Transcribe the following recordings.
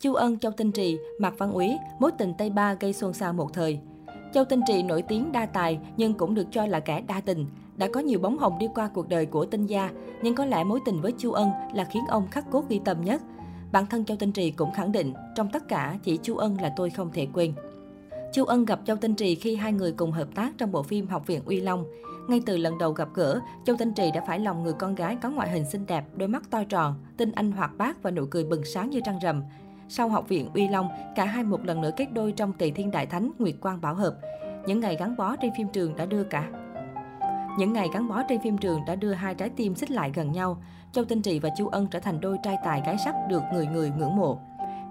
Chu Ân, Châu Tinh Trì, Mạc Văn Úy, mối tình Tây Ba gây xôn xao một thời. Châu Tinh Trì nổi tiếng đa tài nhưng cũng được cho là kẻ đa tình. Đã có nhiều bóng hồng đi qua cuộc đời của Tinh Gia, nhưng có lẽ mối tình với Chu Ân là khiến ông khắc cốt ghi tâm nhất. Bản thân Châu Tinh Trì cũng khẳng định, trong tất cả chỉ Chu Ân là tôi không thể quên. Chu Ân gặp Châu Tinh Trì khi hai người cùng hợp tác trong bộ phim Học viện Uy Long. Ngay từ lần đầu gặp gỡ, Châu Tinh Trì đã phải lòng người con gái có ngoại hình xinh đẹp, đôi mắt to tròn, tinh anh hoạt bát và nụ cười bừng sáng như trăng rằm. Sau học viện Uy Long, cả hai một lần nữa kết đôi trong Tỳ Thiên Đại Thánh Nguyệt Quang Bảo Hợp. Những ngày gắn bó trên phim trường đã đưa cả những ngày gắn bó trên phim trường đã đưa hai trái tim xích lại gần nhau. Châu Tinh Trì và Chu Ân trở thành đôi trai tài gái sắc được người người ngưỡng mộ.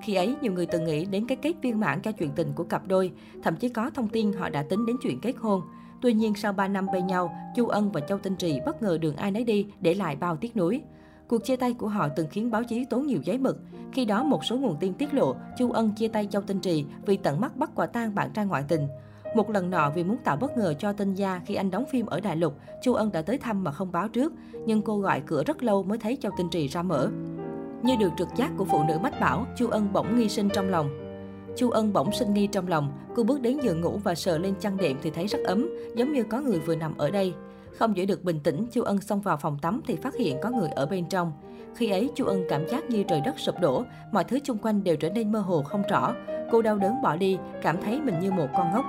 Khi ấy, nhiều người từng nghĩ đến cái kết viên mãn cho chuyện tình của cặp đôi, thậm chí có thông tin họ đã tính đến chuyện kết hôn. Tuy nhiên, sau 3 năm bên nhau, Chu Ân và Châu Tinh Trì bất ngờ đường ai nấy đi để lại bao tiếc nuối. Cuộc chia tay của họ từng khiến báo chí tốn nhiều giấy mực. Khi đó, một số nguồn tin tiết lộ Chu Ân chia tay Châu Tinh Trì vì tận mắt bắt quả tang bạn trai ngoại tình. Một lần nọ vì muốn tạo bất ngờ cho Tinh Gia khi anh đóng phim ở Đại Lục, Chu Ân đã tới thăm mà không báo trước, nhưng cô gọi cửa rất lâu mới thấy Châu Tinh Trì ra mở. Như được trực giác của phụ nữ mách bảo, Chu Ân bỗng nghi sinh trong lòng. Chu Ân bỗng sinh nghi trong lòng, cô bước đến giường ngủ và sờ lên chăn đệm thì thấy rất ấm, giống như có người vừa nằm ở đây. Không giữ được bình tĩnh, Chu Ân xông vào phòng tắm thì phát hiện có người ở bên trong. Khi ấy, Chu Ân cảm giác như trời đất sụp đổ, mọi thứ xung quanh đều trở nên mơ hồ không rõ. Cô đau đớn bỏ đi, cảm thấy mình như một con ngốc.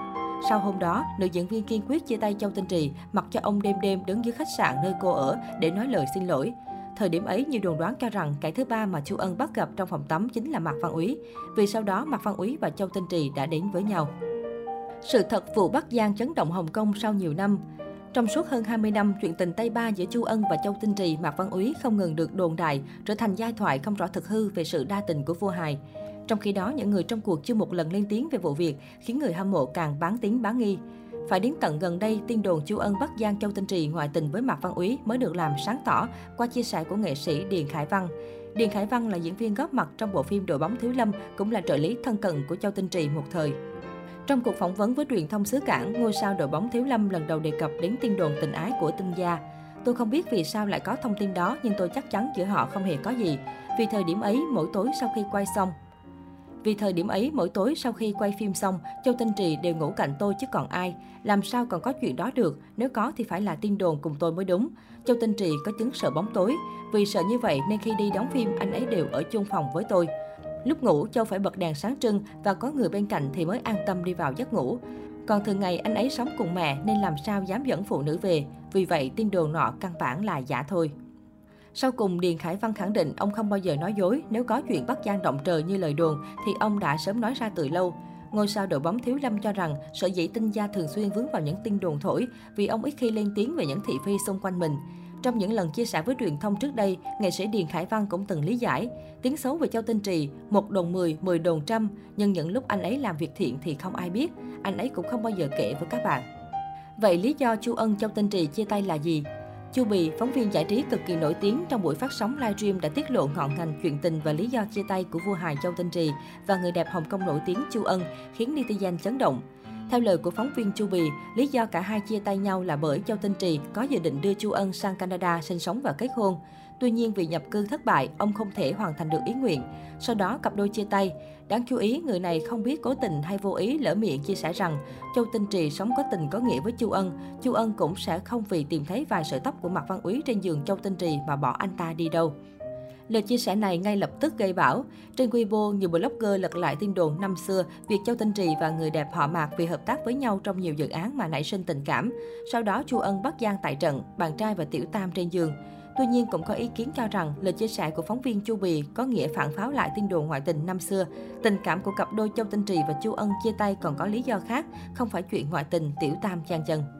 Sau hôm đó, nữ diễn viên kiên quyết chia tay Châu Tinh Trì, mặc cho ông đêm đêm đứng dưới khách sạn nơi cô ở để nói lời xin lỗi. Thời điểm ấy, nhiều đồn đoán cho rằng kẻ thứ ba mà Chu Ân bắt gặp trong phòng tắm chính là Mạc Văn Úy. Vì sau đó, Mạc Văn Úy và Châu Tinh Trì đã đến với nhau. Sự thật vụ Bắc Giang chấn động Hồng Kông sau nhiều năm. Trong suốt hơn 20 năm, chuyện tình Tây Ba giữa Chu Ân và Châu Tinh Trì, Mạc Văn Úy không ngừng được đồn đại, trở thành giai thoại không rõ thực hư về sự đa tình của vua hài. Trong khi đó, những người trong cuộc chưa một lần lên tiếng về vụ việc, khiến người hâm mộ càng bán tiếng bán nghi. Phải đến tận gần đây, tin đồn Chu Ân Bắc Giang Châu Tinh Trì ngoại tình với Mạc Văn Úy mới được làm sáng tỏ qua chia sẻ của nghệ sĩ Điền Khải Văn. Điền Khải Văn là diễn viên góp mặt trong bộ phim Đội bóng Thiếu Lâm, cũng là trợ lý thân cận của Châu Tinh Trì một thời. Trong cuộc phỏng vấn với truyền thông xứ Cảng, ngôi sao đội bóng Thiếu Lâm lần đầu đề cập đến tin đồn tình ái của Tinh Gia. Tôi không biết vì sao lại có thông tin đó, nhưng tôi chắc chắn giữa họ không hề có gì. Vì thời điểm ấy, mỗi tối sau khi quay xong, vì thời điểm ấy, mỗi tối sau khi quay phim xong, Châu Tinh Trì đều ngủ cạnh tôi chứ còn ai. Làm sao còn có chuyện đó được, nếu có thì phải là tin đồn cùng tôi mới đúng. Châu Tinh Trì có chứng sợ bóng tối. Vì sợ như vậy nên khi đi đóng phim, anh ấy đều ở chung phòng với tôi. Lúc ngủ, Châu phải bật đèn sáng trưng và có người bên cạnh thì mới an tâm đi vào giấc ngủ. Còn thường ngày anh ấy sống cùng mẹ nên làm sao dám dẫn phụ nữ về. Vì vậy, tin đồn nọ căn bản là giả thôi. Sau cùng, Điền Khải Văn khẳng định ông không bao giờ nói dối. Nếu có chuyện bắt Giang động trời như lời đồn, thì ông đã sớm nói ra từ lâu. Ngôi sao đội bóng Thiếu Lâm cho rằng sở dĩ tinh gia thường xuyên vướng vào những tin đồn thổi vì ông ít khi lên tiếng về những thị phi xung quanh mình. Trong những lần chia sẻ với truyền thông trước đây, nghệ sĩ Điền Khải Văn cũng từng lý giải, tiếng xấu về Châu Tinh Trì, một đồn 10, 10 đồn trăm, nhưng những lúc anh ấy làm việc thiện thì không ai biết, anh ấy cũng không bao giờ kể với các bạn. Vậy lý do Chu Ân Châu Tinh Trì chia tay là gì? Chu Bì, phóng viên giải trí cực kỳ nổi tiếng trong buổi phát sóng livestream đã tiết lộ ngọn ngành chuyện tình và lý do chia tay của vua hài Châu Tinh Trì và người đẹp Hồng Kông nổi tiếng Chu Ân, khiến netizen chấn động. Theo lời của phóng viên Chu Bì, lý do cả hai chia tay nhau là bởi Châu Tinh Trì có dự định đưa Chu Ân sang Canada sinh sống và kết hôn. Tuy nhiên vì nhập cư thất bại, ông không thể hoàn thành được ý nguyện. Sau đó cặp đôi chia tay. Đáng chú ý, người này không biết cố tình hay vô ý lỡ miệng chia sẻ rằng Châu Tinh Trì sống có tình có nghĩa với Chu Ân. Chu Ân cũng sẽ không vì tìm thấy vài sợi tóc của Mạc Văn Úy trên giường Châu Tinh Trì mà bỏ anh ta đi đâu. Lời chia sẻ này ngay lập tức gây bão. Trên Weibo, nhiều blogger lật lại tin đồn năm xưa việc Châu Tinh Trì và người đẹp họ Mạc vì hợp tác với nhau trong nhiều dự án mà nảy sinh tình cảm. Sau đó Chu Ân bắt Giang tại trận, bạn trai và Tiểu Tam trên giường. Tuy nhiên cũng có ý kiến cho rằng lời chia sẻ của phóng viên Chu Bì có nghĩa phản pháo lại tin đồn ngoại tình năm xưa. Tình cảm của cặp đôi Châu Tinh Trì và Chu Ân chia tay còn có lý do khác, không phải chuyện ngoại tình tiểu tam chan chân.